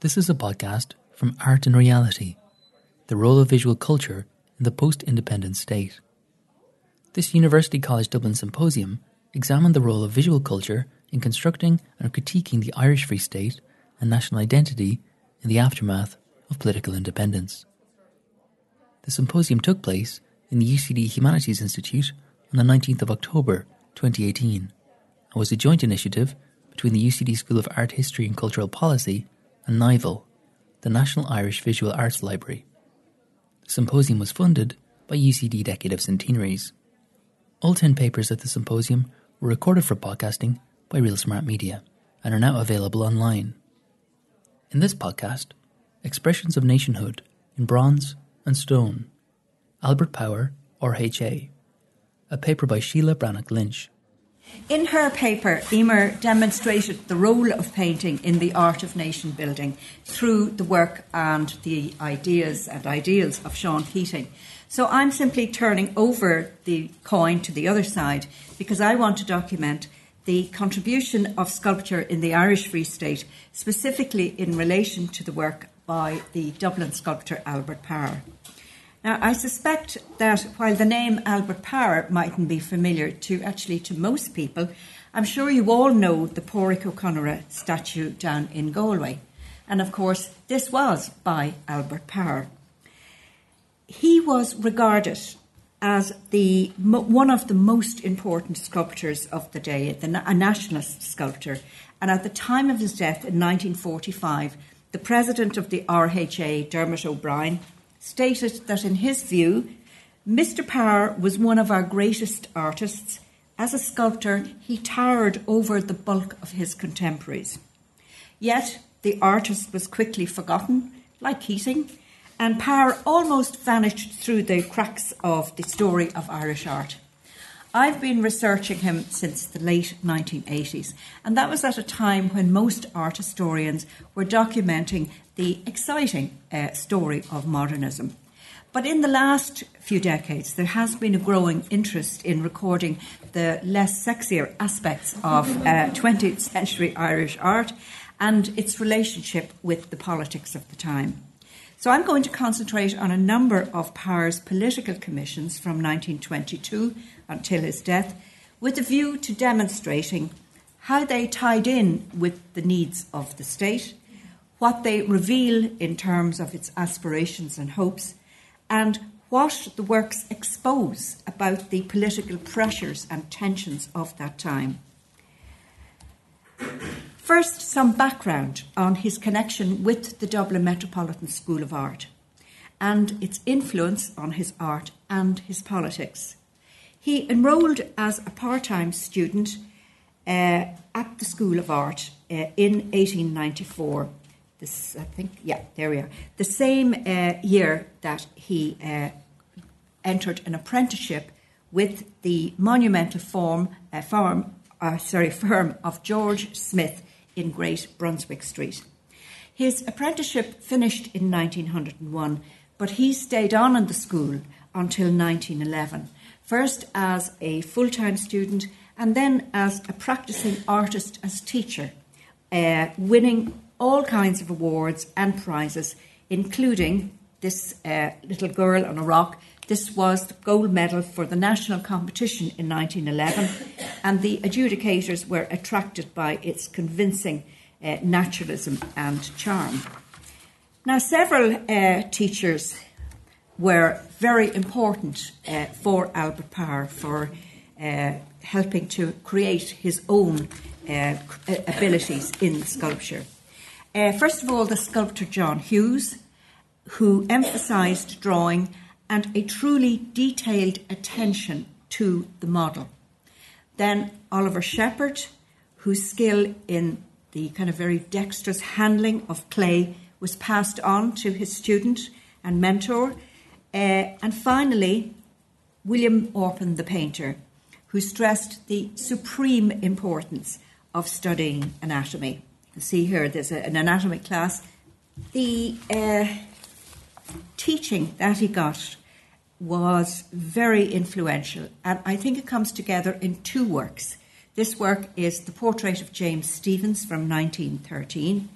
This is a podcast from Art and Reality The Role of Visual Culture in the Post Independent State. This University College Dublin symposium examined the role of visual culture in constructing and critiquing the Irish Free State and national identity in the aftermath of political independence. The symposium took place in the UCD Humanities Institute on the 19th of October 2018 and was a joint initiative between the UCD School of Art History and Cultural Policy and NIVAL, the National Irish Visual Arts Library. The symposium was funded by UCD Decade of Centenaries. All 10 papers at the symposium were recorded for podcasting by Real Smart Media and are now available online. In this podcast, Expressions of Nationhood in Bronze and Stone, Albert Power, RHA, a paper by Sighle Breathnach Lynch. In her paper, Emer demonstrated the role of painting in the art of nation building through the work and the ideas and ideals of Sean Keating. So I'm simply turning over the coin to the other side because I want to document the contribution of sculpture in the Irish Free State, specifically in relation to the work by the Dublin sculptor Albert Power. Now, I suspect that while the name Albert Power mightn't be familiar to actually to most people, I'm sure you all know the Ó Conaire statue down in Galway. And of course, this was by Albert Power. He was regarded as the one of the most important sculptors of the day, a nationalist sculptor. And at the time of his death in 1945, the president of the RHA, Dermot O'Brien, stated that in his view, Mr. Power was one of our greatest artists. As a sculptor, he towered over the bulk of his contemporaries. Yet, the artist was quickly forgotten, like Keating, and Power almost vanished through the cracks of the story of Irish art. I've been researching him since the late 1980s, and that was at a time when most art historians were documenting the exciting uh, story of modernism. But in the last few decades, there has been a growing interest in recording the less sexier aspects of uh, 20th century Irish art and its relationship with the politics of the time. So I'm going to concentrate on a number of Power's political commissions from 1922 until his death, with a view to demonstrating how they tied in with the needs of the state, what they reveal in terms of its aspirations and hopes, and what the works expose about the political pressures and tensions of that time. First, some background on his connection with the Dublin Metropolitan School of Art and its influence on his art and his politics. He enrolled as a part time student uh, at the School of Art uh, in 1894. This, I think, yeah, there we are. The same uh, year that he uh, entered an apprenticeship with the monumental form, uh, farm, uh, sorry, firm of George Smith in Great Brunswick Street. His apprenticeship finished in 1901, but he stayed on in the school until 1911, first as a full time student and then as a practicing artist as teacher, uh, winning all kinds of awards and prizes, including this uh, little girl on a rock. This was the gold medal for the national competition in 1911, and the adjudicators were attracted by its convincing uh, naturalism and charm. Now, several uh, teachers were very important uh, for Albert Power for uh, helping to create his own uh, abilities in sculpture. Uh, first of all, the sculptor John Hughes, who emphasised drawing and a truly detailed attention to the model. Then Oliver Shepherd, whose skill in the kind of very dexterous handling of clay was passed on to his student and mentor. Uh, and finally, William Orpen, the painter, who stressed the supreme importance of studying anatomy. You see here, there's a, an anatomy class. The uh, teaching that he got was very influential, and I think it comes together in two works. This work is the portrait of James Stephens from 1913,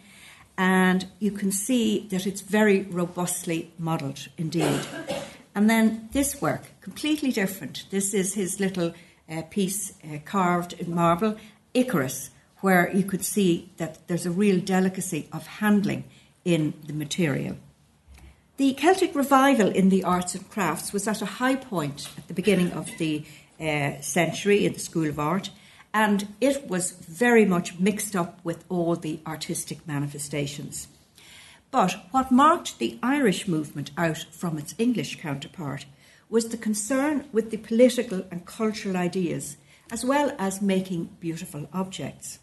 and you can see that it's very robustly modelled indeed. And then this work, completely different. This is his little uh, piece uh, carved in marble, Icarus, where you could see that there's a real delicacy of handling in the material. The Celtic revival in the arts and crafts was at a high point at the beginning of the uh, century in the School of Art, and it was very much mixed up with all the artistic manifestations. But what marked the Irish movement out from its English counterpart was the concern with the political and cultural ideas, as well as making beautiful objects.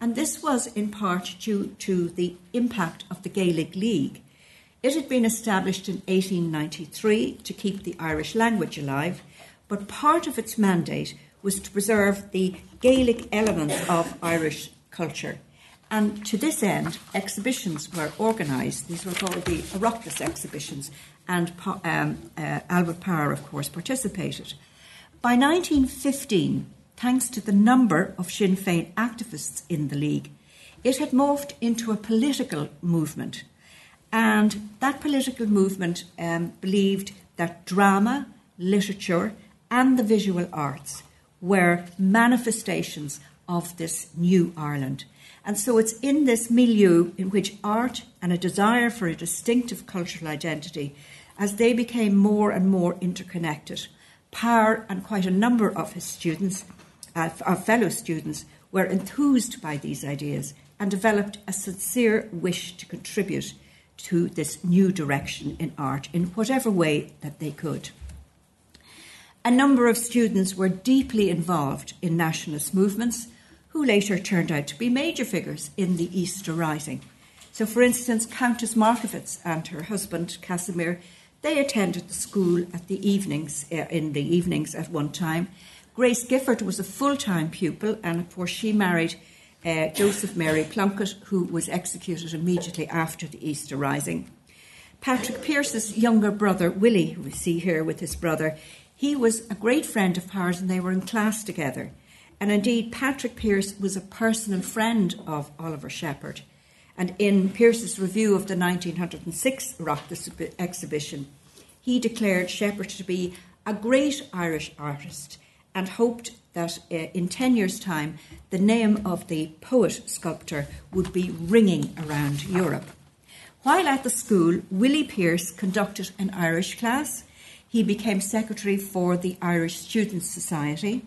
And this was in part due to the impact of the Gaelic League. It had been established in 1893 to keep the Irish language alive, but part of its mandate was to preserve the Gaelic elements of Irish culture. And to this end, exhibitions were organised. These were called the Oireachtas exhibitions, and um, uh, Albert Power, of course, participated. By 1915, thanks to the number of Sinn Féin activists in the League, it had morphed into a political movement. And that political movement um, believed that drama, literature, and the visual arts were manifestations of this new Ireland. And so it's in this milieu in which art and a desire for a distinctive cultural identity, as they became more and more interconnected, Power and quite a number of his students, uh, our fellow students, were enthused by these ideas and developed a sincere wish to contribute to this new direction in art in whatever way that they could. A number of students were deeply involved in nationalist movements, who later turned out to be major figures in the Easter Rising. So, for instance, Countess Markievicz and her husband Casimir, they attended the school at the evenings, uh, in the evenings at one time. Grace Gifford was a full-time pupil, and of course, she married uh, Joseph Mary Plunkett, who was executed immediately after the Easter Rising. Patrick Pearse's younger brother, Willie, who we see here with his brother, he was a great friend of Power's and they were in class together. And indeed, Patrick Pearse was a personal friend of Oliver Shepherd. And in Pearse's review of the 1906 Oireachtas exhibition, he declared Shepherd to be a great Irish artist and hoped that uh, in 10 years' time the name of the poet sculptor would be ringing around Europe. While at the school, Willie Pearse conducted an Irish class he became secretary for the Irish Students' Society.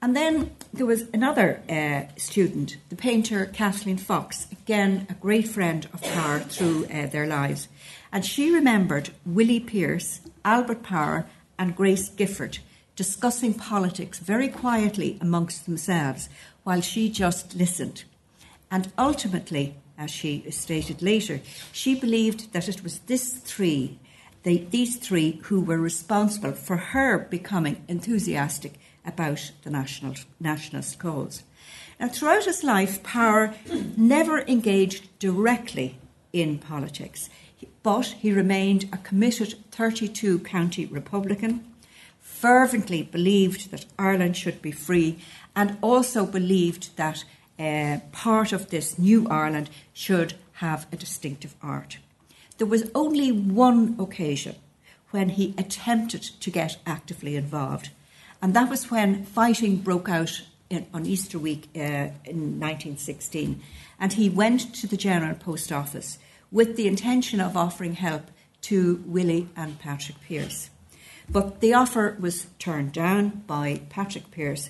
And then there was another uh, student, the painter Kathleen Fox, again a great friend of Power through uh, their lives. And she remembered Willie Pearse, Albert Power, and Grace Gifford discussing politics very quietly amongst themselves while she just listened. And ultimately, as she stated later, she believed that it was this three they, these three who were responsible for her becoming enthusiastic about the national, nationalist cause. Now, throughout his life, Power never engaged directly in politics, but he remained a committed 32 county Republican, fervently believed that Ireland should be free, and also believed that uh, part of this new Ireland should have a distinctive art. There was only one occasion when he attempted to get actively involved, and that was when fighting broke out in, on Easter week uh, in 1916. And he went to the General Post Office with the intention of offering help to Willie and Patrick Pearse. But the offer was turned down by Patrick Pearse,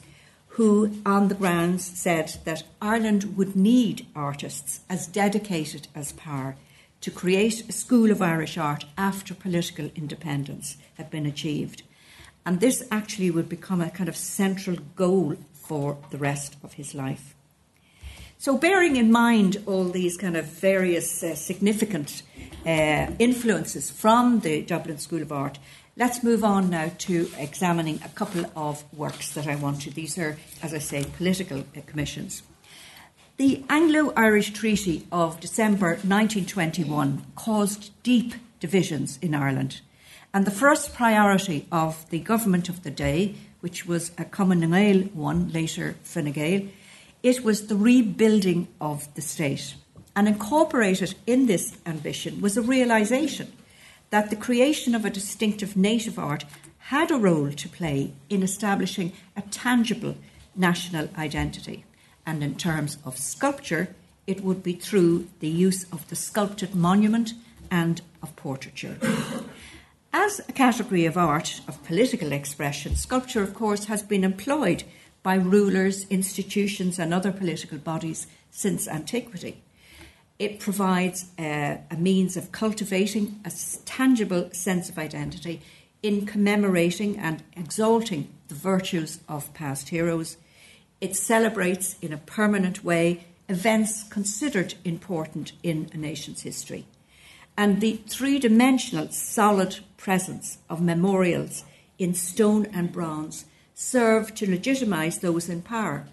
who, on the grounds, said that Ireland would need artists as dedicated as Power to create a school of Irish art after political independence had been achieved. And this actually would become a kind of central goal for the rest of his life. So, bearing in mind all these kind of various uh, significant uh, influences from the Dublin School of Art, let's move on now to examining a couple of works that I want to. These are, as I say, political commissions. The Anglo Irish Treaty of December 1921 caused deep divisions in Ireland, and the first priority of the government of the day, which was Cumann na nGaedheal one, later Fine Gael, it was the rebuilding of the state. And incorporated in this ambition was a realization that the creation of a distinctive native art had a role to play in establishing a tangible national identity. And in terms of sculpture, it would be through the use of the sculpted monument and of portraiture. As a category of art of political expression, sculpture, of course, has been employed by rulers, institutions, and other political bodies since antiquity. It provides uh, a means of cultivating a tangible sense of identity in commemorating and exalting the virtues of past heroes. It celebrates in a permanent way events considered important in a nation's history. And the three dimensional solid presence of memorials in stone and bronze serve to legitimise those in power.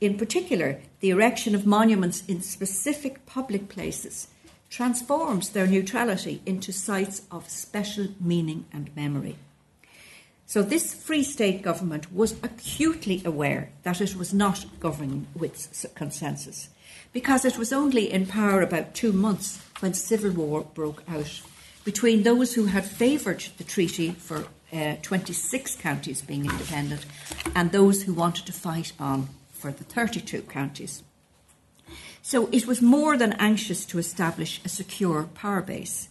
In particular, the erection of monuments in specific public places transforms their neutrality into sites of special meaning and memory. So, this Free State government was acutely aware that it was not governing with consensus because it was only in power about two months when civil war broke out between those who had favoured the treaty for uh, 26 counties being independent and those who wanted to fight on for the 32 counties. So it was more than anxious to establish a secure power base.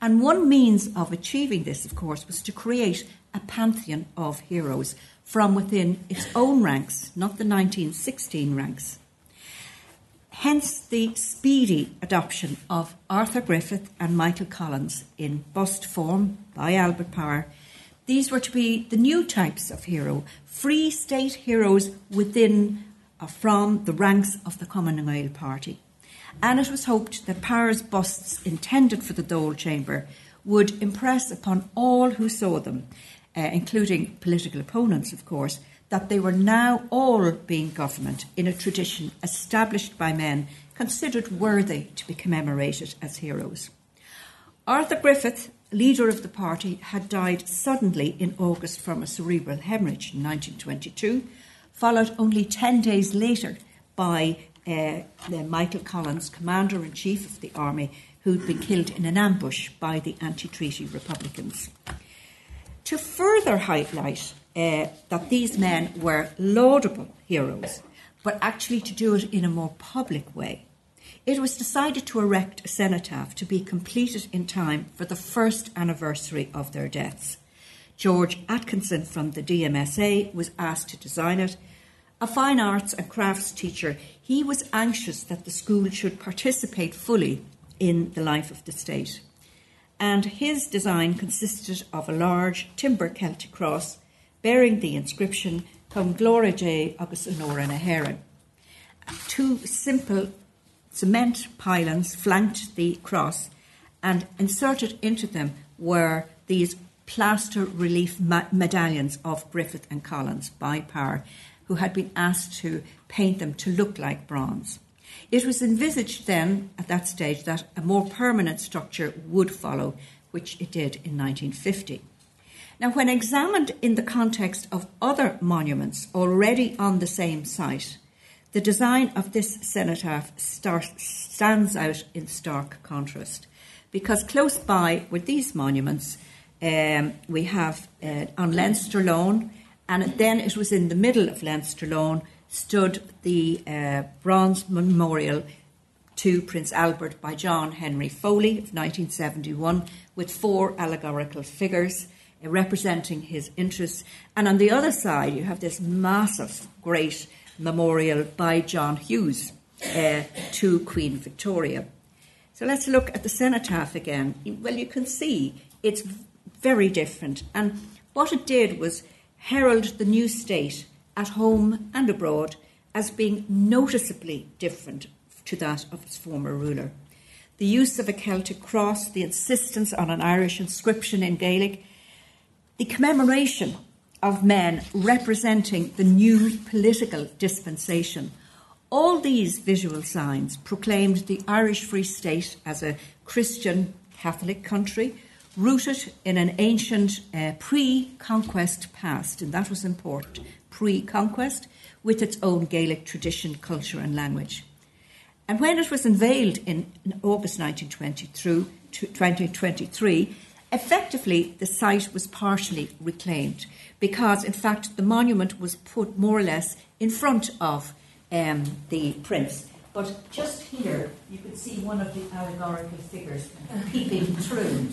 And one means of achieving this, of course, was to create a pantheon of heroes from within its own ranks, not the 1916 ranks. Hence the speedy adoption of Arthur Griffith and Michael Collins in bust form by Albert Power. These were to be the new types of hero, free state heroes within from the ranks of the Commonwealth Party. And it was hoped that Power's busts intended for the Dáil Chamber would impress upon all who saw them, uh, including political opponents, of course, that they were now all being government in a tradition established by men considered worthy to be commemorated as heroes. Arthur Griffith, leader of the party, had died suddenly in August from a cerebral hemorrhage in 1922, followed only 10 days later by uh, Michael Collins, commander in chief of the army, who'd been killed in an ambush by the anti treaty Republicans. To further highlight uh, that these men were laudable heroes, but actually to do it in a more public way. It was decided to erect a cenotaph to be completed in time for the first anniversary of their deaths. George Atkinson from the DMSA was asked to design it. A fine arts and crafts teacher, he was anxious that the school should participate fully in the life of the state. And his design consisted of a large timber Celtic cross bearing the inscription Cum Gloria J. Agus Honora. Two simple cement pylons flanked the cross, and inserted into them were these plaster relief medallions of Griffith and Collins by Power, who had been asked to paint them to look like bronze. It was envisaged then, at that stage, that a more permanent structure would follow, which it did in 1950. Now, when examined in the context of other monuments already on the same site, the design of this cenotaph stands out in stark contrast because close by with these monuments, um, we have uh, on Leinster Lawn, and then it was in the middle of Leinster Lawn stood the uh, bronze memorial to Prince Albert by John Henry Foley of 1971 with four allegorical figures representing his interests. And on the other side, you have this massive, great memorial by John Hughes uh, to Queen Victoria. So let's look at the cenotaph again. Well, you can see it's very different. And what it did was herald the new state at home and abroad as being noticeably different to that of its former ruler. The use of a Celtic cross, the insistence on an Irish inscription in Gaelic, the commemoration of men representing the new political dispensation. All these visual signs proclaimed the Irish Free State as a Christian Catholic country rooted in an ancient uh, pre conquest past, and that was important pre conquest, with its own Gaelic tradition, culture, and language. And when it was unveiled in, August 1920 through 2023, effectively the site was partially reclaimed because, in fact, the monument was put more or less in front of um, the prince. But just here, you could see one of the allegorical figures peeping through.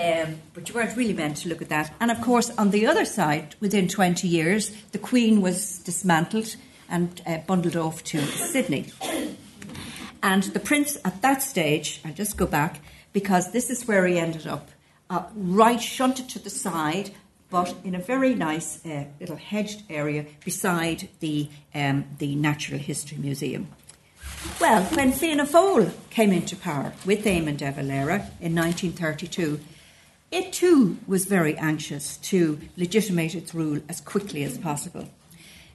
Um, but you weren't really meant to look at that. And of course, on the other side, within 20 years, the Queen was dismantled and uh, bundled off to Sydney. And the Prince, at that stage, I'll just go back because this is where he ended up, uh, right shunted to the side but in a very nice uh, little hedged area beside the, um, the Natural History Museum. Well, when Fianna Fáil came into power with Eamon de Valera in 1932, it too was very anxious to legitimate its rule as quickly as possible.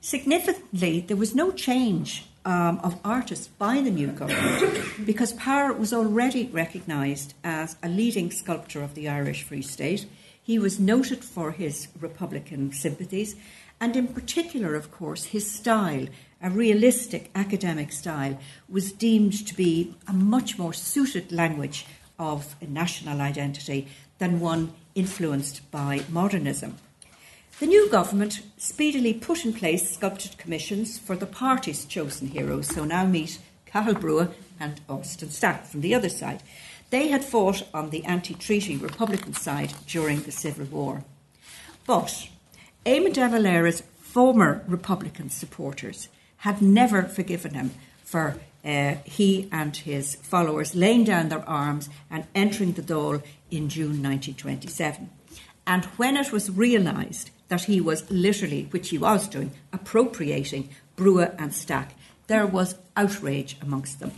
Significantly, there was no change um, of artists by the new government because Power was already recognised as a leading sculptor of the Irish Free State he was noted for his Republican sympathies, and in particular, of course, his style, a realistic academic style, was deemed to be a much more suited language of national identity than one influenced by modernism. The new government speedily put in place sculpted commissions for the party's chosen heroes, so now meet Cathal Brugha and Austin Stack from the other side. They had fought on the anti treaty Republican side during the Civil War. But Eamon de Valera's former Republican supporters had never forgiven him for uh, he and his followers laying down their arms and entering the Dáil in June 1927. And when it was realised that he was literally, which he was doing, appropriating Brugha and Stack, there was outrage amongst them.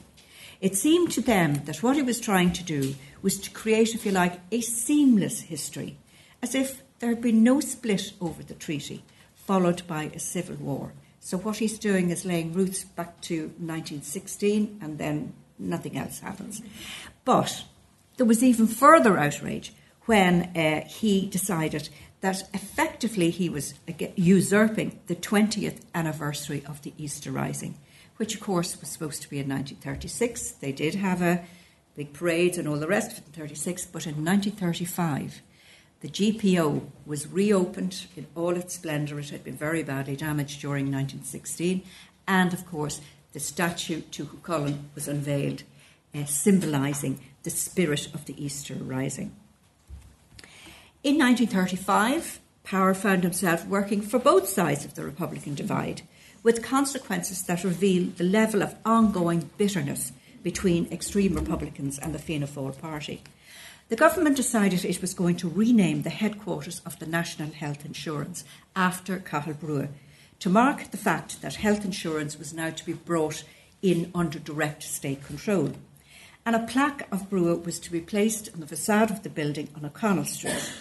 It seemed to them that what he was trying to do was to create, if you like, a seamless history, as if there had been no split over the treaty, followed by a civil war. So what he's doing is laying roots back to 1916, and then nothing else happens. But there was even further outrage when uh, he decided that effectively he was usurping the 20th anniversary of the Easter Rising which of course was supposed to be in 1936. They did have a big parade and all the rest of in 36, but in 1935, the GPO was reopened in all its splendour. It had been very badly damaged during 1916, and of course, the statue to Cuchulainn was unveiled, uh, symbolising the spirit of the Easter Rising. In 1935, Power found himself working for both sides of the Republican divide with consequences that reveal the level of ongoing bitterness between extreme Republicans and the Fianna Fáil party. The government decided it was going to rename the headquarters of the National Health Insurance after Cathal Brugha to mark the fact that health insurance was now to be brought in under direct state control. And a plaque of Brugha was to be placed on the facade of the building on O'Connell Street.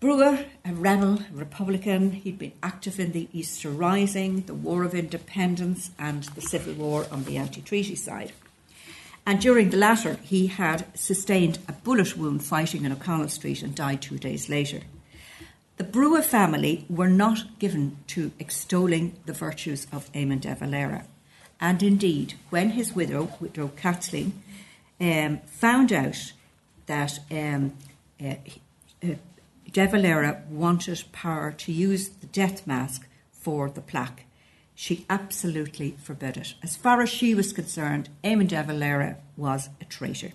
Brugha, a rebel, a Republican, he'd been active in the Easter Rising, the War of Independence, and the Civil War on the anti treaty side. And during the latter, he had sustained a bullet wound fighting in O'Connell Street and died two days later. The Brugha family were not given to extolling the virtues of Eamon de Valera. And indeed, when his widow, widow Kathleen, um, found out that um, uh, uh, De Valera wanted power to use the death mask for the plaque. She absolutely forbid it. As far as she was concerned, Eamon de Valera was a traitor.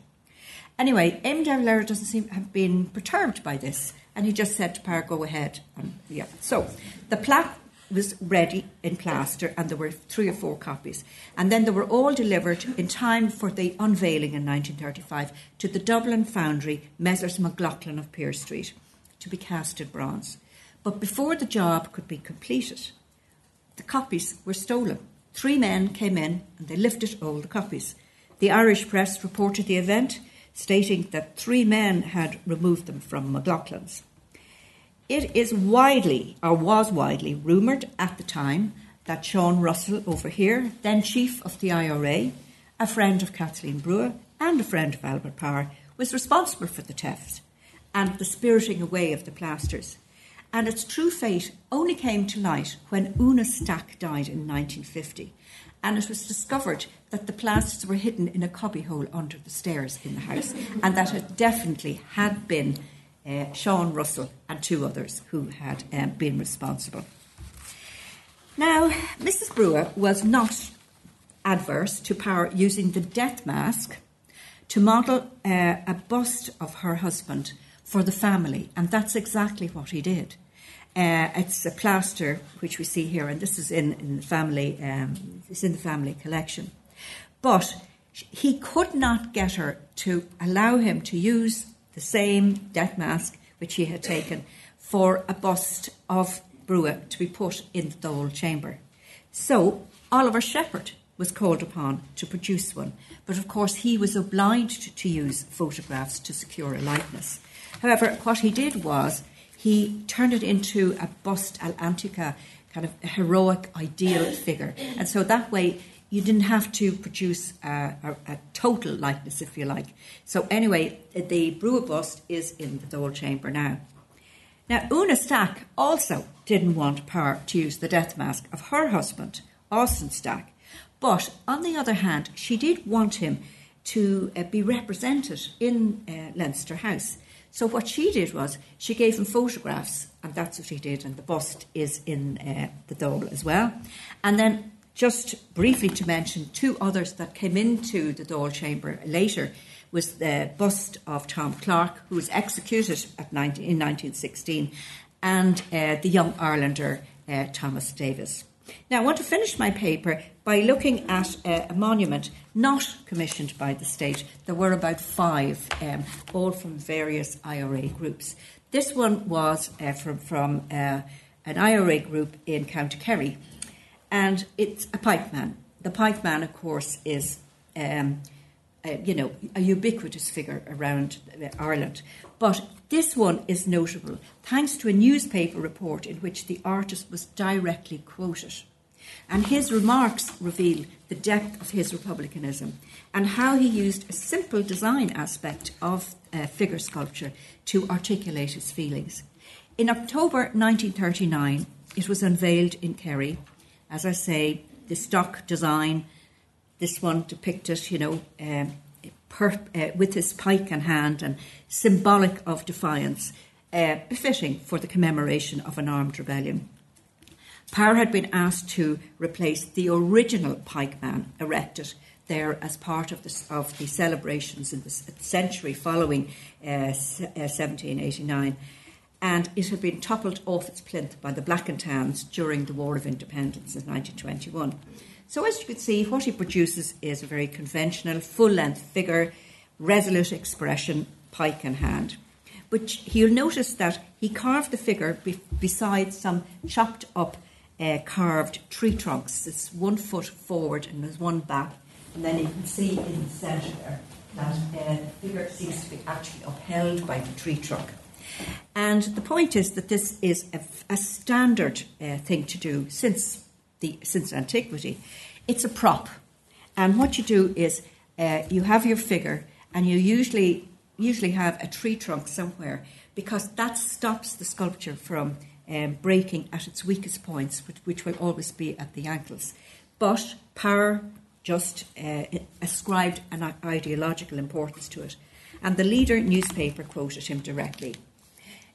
Anyway, Eamon de Valera doesn't seem to have been perturbed by this, and he just said to Power, go ahead. And, yeah. So the plaque was ready in plaster, and there were three or four copies. And then they were all delivered in time for the unveiling in 1935 to the Dublin foundry, Messrs. McLaughlin of Pearse Street to be cast in bronze. But before the job could be completed, the copies were stolen. Three men came in and they lifted all the copies. The Irish press reported the event, stating that three men had removed them from McLaughlin's. It is widely, or was widely, rumoured at the time that Sean Russell over here, then chief of the IRA, a friend of Kathleen Brugha and a friend of Albert Power, was responsible for the theft and the spiriting away of the plasters. And its true fate only came to light when Una Stack died in 1950. and it was discovered that the plasters were hidden in a cubbyhole under the stairs in the house, and that it definitely had been uh, Sean Russell and two others who had um, been responsible. Now, Mrs. Brugha was not adverse to Power using the death mask to model uh, a bust of her husband for the family, and that's exactly what he did. Uh, it's a plaster which we see here, and this is in, in the family. Um, it's in the family collection, but he could not get her to allow him to use the same death mask which he had taken for a bust of Brugha to be put in the Dáil chamber. So Oliver Shepherd was called upon to produce one, but of course he was obliged to use photographs to secure a likeness. However, what he did was he turned it into a bust al antica, kind of heroic, ideal figure. And so that way you didn't have to produce a, a, a, total likeness, if you like. So, anyway, the Brugha bust is in the Dáil Chamber now. Now, Una Stack also didn't want Power to use the death mask of her husband, Austin Stack. But on the other hand, she did want him to uh, be represented in uh, Leinster House. So what she did was she gave him photographs, and that's what he did, and the bust is in uh, the Dáil as well. And then just briefly to mention two others that came into the Dáil chamber later was the bust of Tom Clarke, who was executed 19, in 1916, and uh, the young Irelander uh, Thomas Davis. Now, I want to finish my paper by looking at uh, a monument not commissioned by the state. There were about five, um, all from various IRA groups. This one was uh, from, from uh, an IRA group in County Kerry, and it's a pikeman. The pikeman, of course, is. Um, you know, a ubiquitous figure around uh, Ireland. But this one is notable thanks to a newspaper report in which the artist was directly quoted. And his remarks reveal the depth of his republicanism and how he used a simple design aspect of uh, figure sculpture to articulate his feelings. In October 1939, it was unveiled in Kerry. As I say, the stock design, this one depicted, you know, um, per, uh, with his pike in hand and symbolic of defiance, uh, befitting for the commemoration of an armed rebellion. Power had been asked to replace the original pikeman erected there as part of the, of the celebrations in the century following uh, 1789, uh, and it had been toppled off its plinth by the Black and Tans during the War of Independence in 1921. So, as you can see, what he produces is a very conventional, full length figure, resolute expression, pike in hand. But you'll notice that he carved the figure be- beside some chopped up uh, carved tree trunks. It's one foot forward and there's one back. And then you can see in the centre there that uh, the figure seems to be actually upheld by the tree trunk. And the point is that this is a, a standard uh, thing to do since the since antiquity. It's a prop, and what you do is uh, you have your figure, and you usually usually have a tree trunk somewhere because that stops the sculpture from um, breaking at its weakest points, which, which, will always be at the ankles. But Power just uh, ascribed an ideological importance to it, and the leader newspaper quoted him directly.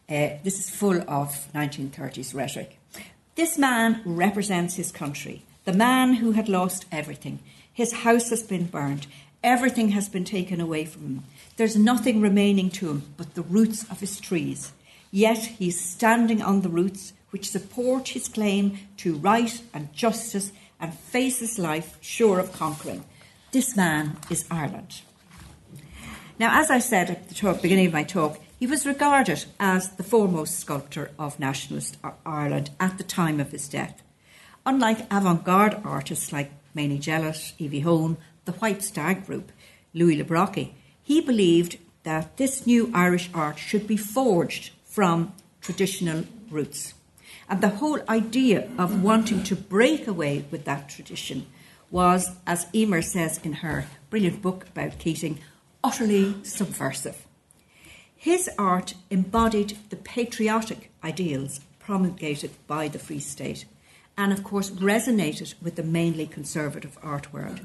Uh, this is full of 1930s rhetoric. This man represents his country, the man who had lost everything. His house has been burned, everything has been taken away from him. There's nothing remaining to him but the roots of his trees. Yet he's standing on the roots which support his claim to right and justice and faces life sure of conquering. This man is Ireland. Now, as I said at the talk, beginning of my talk, he was regarded as the foremost sculptor of nationalist Ireland at the time of his death. Unlike avant garde artists like Mainie Jellett, Evie Hone, the White Stag Group, Louis Le Brocquy, he believed that this new Irish art should be forged from traditional roots. And the whole idea of wanting to break away with that tradition was, as Emer says in her brilliant book about Keating, utterly subversive. His art embodied the patriotic ideals promulgated by the Free State, and of course resonated with the mainly conservative art world.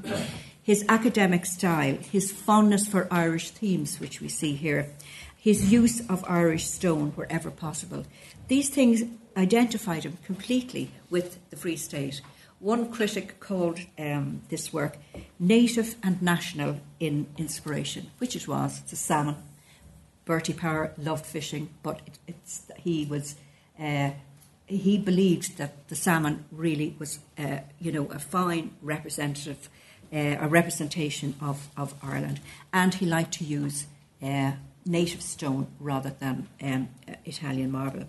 His academic style, his fondness for Irish themes, which we see here, his use of Irish stone wherever possible, these things identified him completely with the Free State. One critic called um, this work native and national in inspiration, which it was. It's a salmon. Bertie Power loved fishing, but it, he was uh, he believed that the salmon really was, uh, you know, a fine representative, uh, a representation of, of Ireland, and he liked to use uh, native stone rather than um, Italian marble.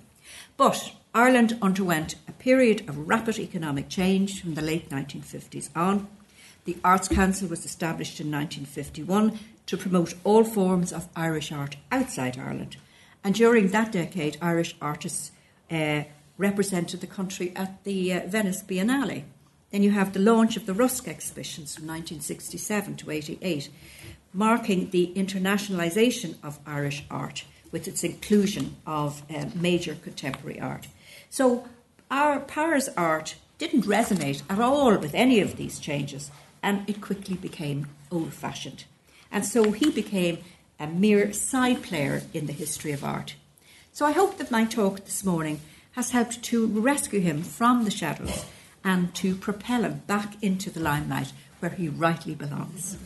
But Ireland underwent a period of rapid economic change from the late 1950s on. The Arts Council was established in 1951 to promote all forms of Irish art outside Ireland. And during that decade, Irish artists uh, represented the country at the uh, Venice Biennale. Then you have the launch of the Rosc exhibitions from 1967 to 88, marking the internationalisation of Irish art with its inclusion of uh, major contemporary art. So our Power's art didn't resonate at all with any of these changes, and it quickly became old fashioned. And so he became a mere side player in the history of art. So I hope that my talk this morning has helped to rescue him from the shadows and to propel him back into the limelight where he rightly belongs.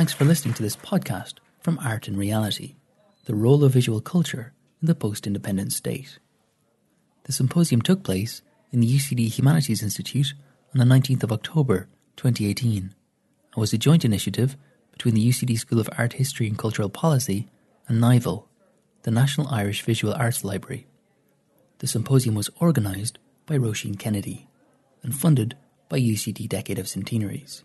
Thanks for listening to this podcast from Art in Reality The Role of Visual Culture in the Post Independent State. The symposium took place in the UCD Humanities Institute on the 19th of October 2018 and was a joint initiative between the UCD School of Art History and Cultural Policy and NIVAL, the National Irish Visual Arts Library. The symposium was organised by Roisin Kennedy and funded by UCD Decade of Centenaries.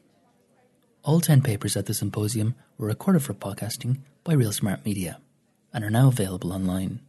All 10 papers at the symposium were recorded for podcasting by Real Smart Media and are now available online.